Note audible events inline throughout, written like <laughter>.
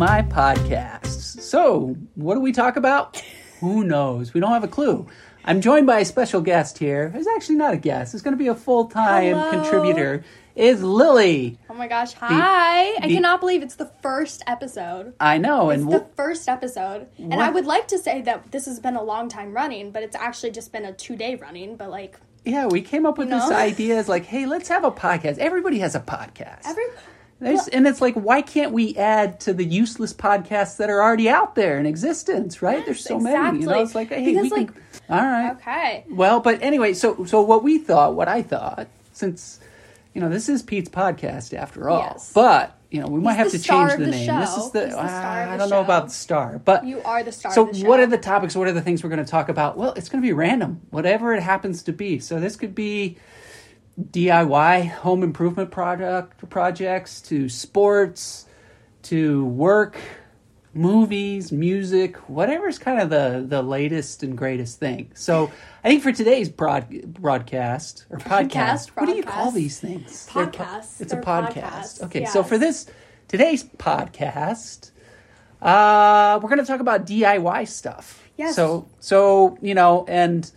my podcasts. So, what do we talk about? Who knows? We don't have a clue. I'm joined by a special guest here. It's actually not a guest. It's going to be a full time Hello. contributor. Is Lily? Oh my gosh, hi! I the- cannot believe it's the first episode. I know, It's and the first episode. And What? I would like to say that this has been a long time running, but it's actually just been a two day running. But like, yeah, we came up with You this <laughs> idea. Is like, hey, let's have a podcast. Everybody has a podcast. every. There's, and it's like, why can't we add to the useless podcasts that are already out there in existence? Right? Yes, There's so many. You know, it's like, hey, Because, we like- can. All right. Okay. Well, but anyway, so so what we thought, what I thought, since you know this is Pete's podcast after all, Yes. but you know we might have to change the, the name. This is the, He's the star of I don't know about the star, but You are the star so the show. what are the topics? What are the things we're going to talk about? Well, it's going to be random, whatever it happens to be. So this could be DIY home improvement product projects to sports to work movies music whatever's kind of the the latest and greatest thing. So i think for today's broad broadcast or podcast, Podcast, what do you call these things? They're po- it's a podcast. podcasts, okay so for this today's podcast uh we're going to talk about diy stuff. Yes. so so you know and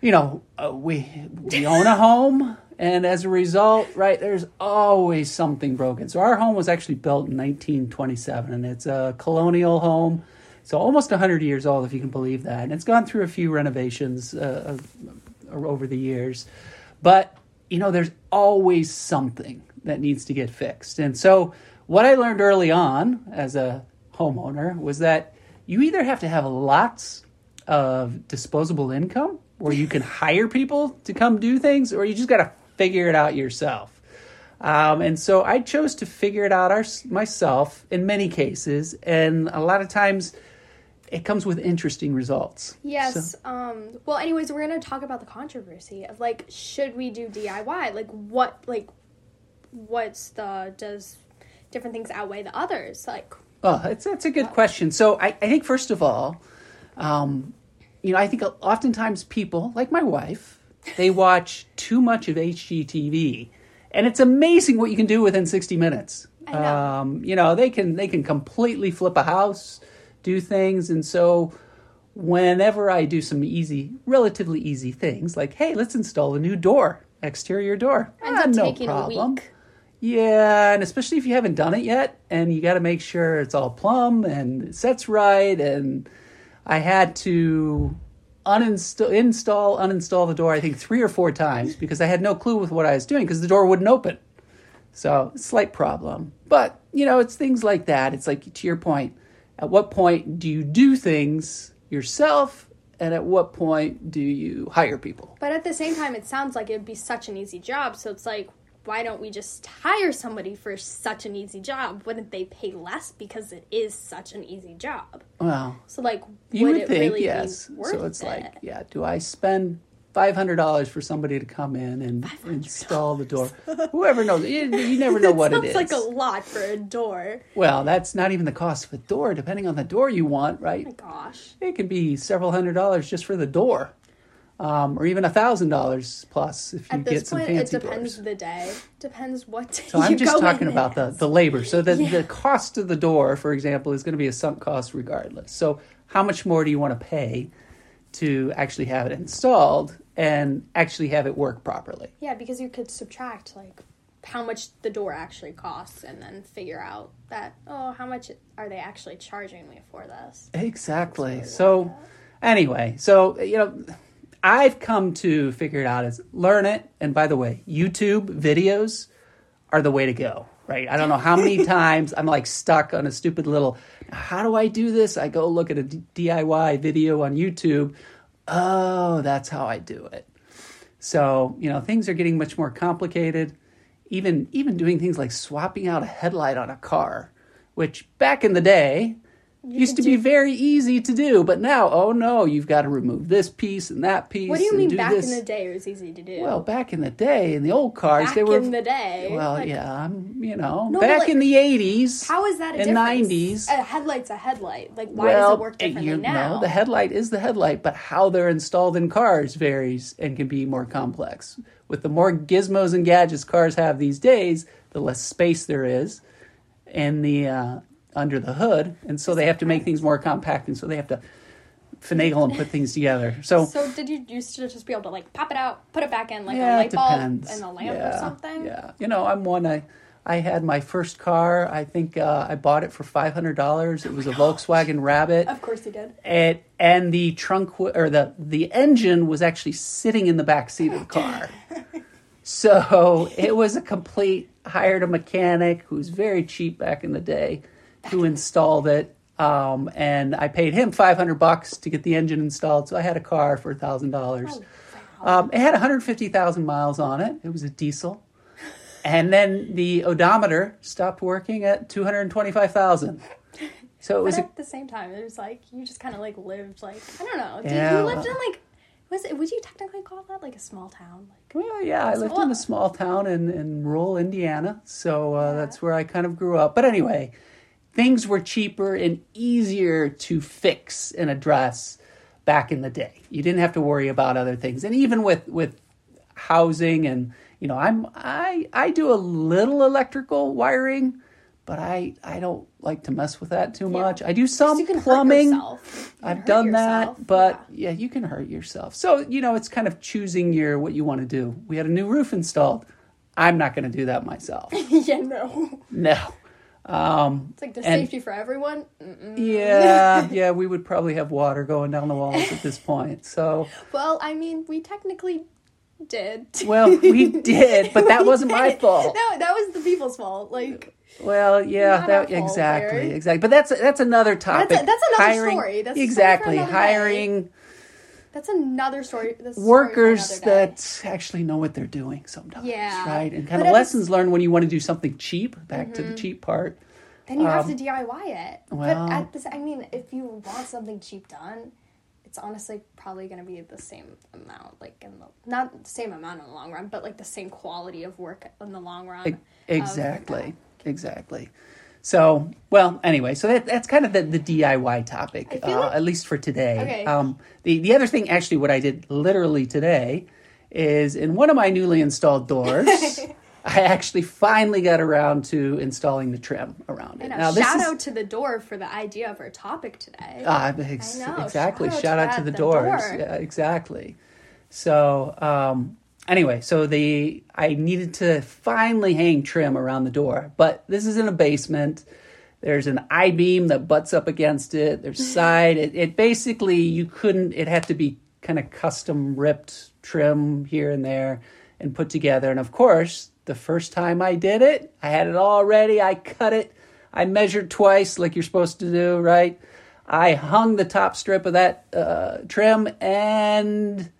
you know, uh, we we own a home, and as a result, right, there's always something broken. So our home was actually built in 1927, and it's a colonial home, so almost 100 years old, if you can believe that. And it's gone through a few renovations uh, uh, over the years, but you know, there's always something that needs to get fixed. And so, what I learned early on as a homeowner was that you either have to have lots of disposable income where you can hire people to come do things or you just got to figure it out yourself um, and so i chose to figure it out our, myself in many cases and a lot of times it comes with interesting results Yes. So- um. Well, anyways, we're gonna talk about the controversy of like, should we do DIY? Like, what? Like, what's the does different things outweigh the others? Like, Oh, it's that's a good question. So I, I think first of all, um, you know, I think oftentimes people, like my wife, they watch too much of HGTV, and it's amazing what you can do within sixty minutes. I know. Um, you know, they can they can completely flip a house, do things, and so whenever I do some easy, relatively easy things, like hey, let's install a new door, exterior door, Ah, no problem. Yeah, and especially if you haven't done it yet, and you got to make sure it's all plumb and it sets right. And I had to uninstall, install, uninstall the door. I think three or four times because I had no clue with what I was doing because the door wouldn't open. So slight problem, but you know it's things like that. It's like to your point. At what point do you do things yourself, and at what point do you hire people? But at the same time, it sounds like it'd be such an easy job. So it's like, why don't we just hire somebody for such an easy job? Wouldn't they pay less because it is such an easy job? Well, So like, You would would think, really yes. So it's it? like, yeah, do I spend five hundred dollars for somebody to come in and install the door? Whoever knows, you, you never know <laughs> what it is. Like a lot for a door. well, that's not even the cost of a door, depending on the door you want, right? Oh my gosh. It can be several hundred dollars just for the door, um, or even a thousand dollars plus if you At get this some point, it depends doors. the day. Depends what day So I'm just talking about the, the labor. So the, Yeah. the cost of the door, for example, is going to be a sunk cost regardless. So how much more do you want to pay to actually have it installed and actually have it work properly? Yeah, because you could subtract like how much the door actually costs, and then figure out that oh, how much are they actually charging me for this? Exactly. So anyway, so you know, I've come to figure it out as learn it. And by the way, YouTube videos are the way to go. Right? I don't know how many <laughs> times I'm like stuck on a stupid little. How do I do this? I go look at a DIY video on YouTube. Oh, that's how I do it. So you know, things are getting much more complicated. Even even doing things like swapping out a headlight on a car, which back in the day used to could be very easy to do, but now, oh no, you've got to remove this piece and that piece. What do you mean do back this. in the day it was easy to do? Well, back in the day, in the old cars, back they were. in the day. well, like, yeah, I'm, you know, No, back like, in the '80s. How is that a and difference? 90s. A headlight's a headlight. Like, why well, does it work differently you now? know, the headlight is the headlight, but how they're installed in cars varies and can be more complex. With the more gizmos and gadgets cars have these days, the less space there is and the uh, under the hood, and so they have to make things more compact, and so they have to finagle and put things together. So, So did you used to just be able to like pop it out, put it back in like yeah, a light bulb and a lamp yeah, or something? Yeah, you know, I'm one. I I had my first car. I think uh, I bought it for five hundred dollars. It was a Volkswagen Rabbit. Of course you did. It, and the trunk w- or the the engine was actually sitting in the back seat of the car. <laughs> so it was a complete hired a mechanic who was very cheap back in the day who installed it. Um, and I paid him five hundred bucks to get the engine installed. So I had a car for thousand dollars. Oh, wow. Um, it had 150,000 miles on it. It was a diesel. And then the odometer stopped working at 225,000. So it but was a at the same time, it was like you just kind of like lived like I don't know. Did Yeah. you lived in like was it? Would you technically call that like a small town? Like Well, yeah, I lived in a small town in, in rural Indiana, so uh, that's where I kind of grew up. But anyway, things were cheaper and easier to fix and address back in the day. You didn't have to worry about other things, and even with with housing and you know, I'm I I do a little electrical wiring, but I I don't like to mess with that too Yeah. much. I do some you can hurt plumbing. I've done yourself. that, but yeah. you can hurt yourself. So, you know, it's kind of choosing your what you want to do. We had a new roof installed. I'm not going to do that myself. yeah, <laughs> yeah, no. No. Um, It's like the And- safety for everyone. Mm-mm. yeah, <laughs> yeah, we would probably have water going down the walls at this point. So, Well, I mean, we technically did. well, we <laughs> did, but that wasn't my fault. No, that was the people's fault. Like Well, yeah, that exactly, exactly. But that's that's another topic. that's another hiring, story. That's a exactly another day. That's another story. That's a story workers another that actually know what they're doing sometimes, Yeah. right? And But kind of at the lessons learned when you want to do something cheap. Back to the cheap part. then you have um, to DIY it. well- but at this, I mean, if you want something cheap done, it's honestly probably going to be the same amount, like in the not the same amount in the long run, but like the same quality of work in the long run. Of Exactly, exactly. So, well, anyway, so that, that's kind of the, the DIY topic, uh, like- at least for today. Okay. Um, the the other thing, actually, what I did literally today is in one of my newly installed doors. <laughs> I actually finally got around to installing the trim around it. And Now, shout is- out to the door for the idea of our topic today. Ah, ex- I know. exactly. Shout Shout, out out, to to the the doors. door. Yeah, exactly. So, um, anyway, so the I needed to finally hang trim around the door, but this is in a basement. There's an I beam that butts up against it. There's <laughs> side. It, it basically you couldn't. It had to be kind of custom ripped trim here and there and put together. And of course, the first time I did it, I had it all ready. I cut it. I measured twice, like you're supposed to do, right? I hung the top strip of that uh, trim, and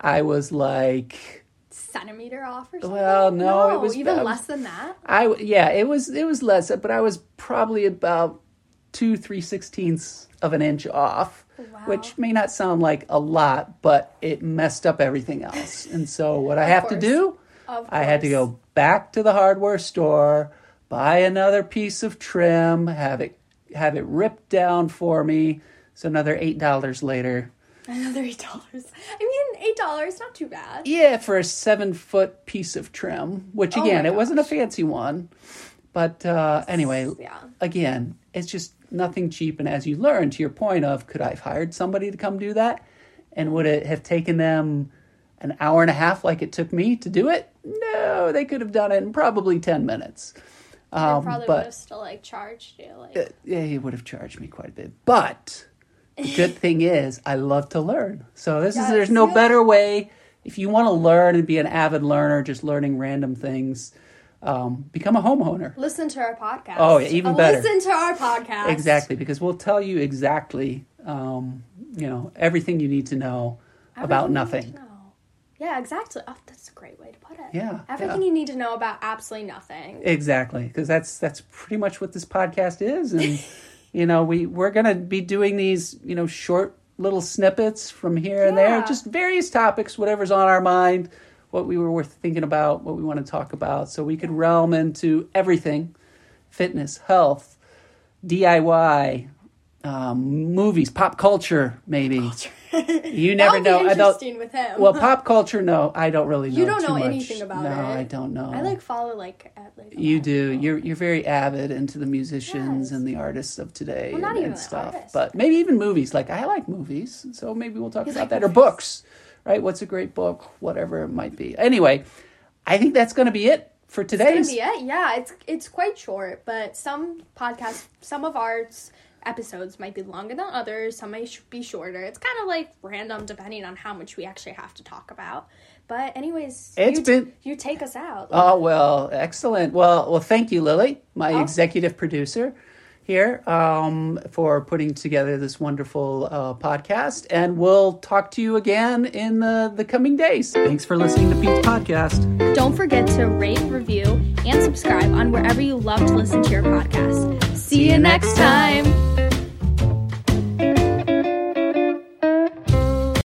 I was like, Centimeter off or something? Well, no, it was- even less than that. I yeah, it was it was less, but I was probably about two three sixteenths of an inch off, Wow. which may not sound like a lot, but it messed up everything else. <laughs> And so what I have to do, I had to go back to the hardware store, buy another piece of trim, have it have it ripped down for me. So another eight dollars later. Another eight dollars. I mean, eight dollars, not too bad. Yeah, for a seven foot piece of trim, which Oh again, it wasn't a fancy one. But uh, anyway, Yeah. again, it's just nothing cheap. And as you learn, to your point of, could I have hired somebody to come do that? And would it have taken them an hour and a half like it took me to do it? No, they could have done it in probably 10 minutes. Um, probably would but have still like charged you. Like, uh, yeah, he would have charged me quite a bit. But the good thing is, I love to learn. So this is there's no better way if you want to learn and be an avid learner, just learning random things. Um, become a homeowner. listen to our podcast. Oh, yeah, even Uh, better. Listen to our podcast. Exactly, because we'll tell you exactly, um, you know, everything you need to know about Everything need nothing. know. Yeah, exactly. Oh, that's a great way to put it. Yeah, Everything yeah. you need to know about absolutely nothing. Exactly, because that's that's pretty much what this podcast is, and <laughs> you know we we're gonna be doing these you know short little snippets from here and there, just various topics, whatever's on our mind, what we were worth thinking about, what we want to talk about, so we could realm into everything: fitness, health, DIY, um, movies, pop culture, maybe. You <laughs> never know. Be I don't. with him. Well, pop culture, no, I don't really know. You don't know much. anything about no, it. I don't know. I like follow like at, like You do. You're you're very avid into the musicians Yes. and the artists of today Well, not and, even and stuff. artists. But maybe even movies. Like I like movies, so maybe we'll talk You about like that or books. Right? What's a great book? Whatever it might be. Anyway, I think that's going to be it for It's gonna be it. Yeah, it's it's quite short, but some podcasts, some of ours episodes might be longer than others. Some may sh- be shorter. It's kind of like random depending on how much we actually have to talk about. But anyways, It's you, been- you take us out. Oh well, excellent. Well, well, thank you, Lily, my Oh. executive producer here, um, for putting together this wonderful uh, podcast. And we'll talk to you again in the, the coming days. Thanks for listening to Pete's podcast. Don't forget to rate, review, and subscribe on wherever you love to listen to your podcast. See you next time.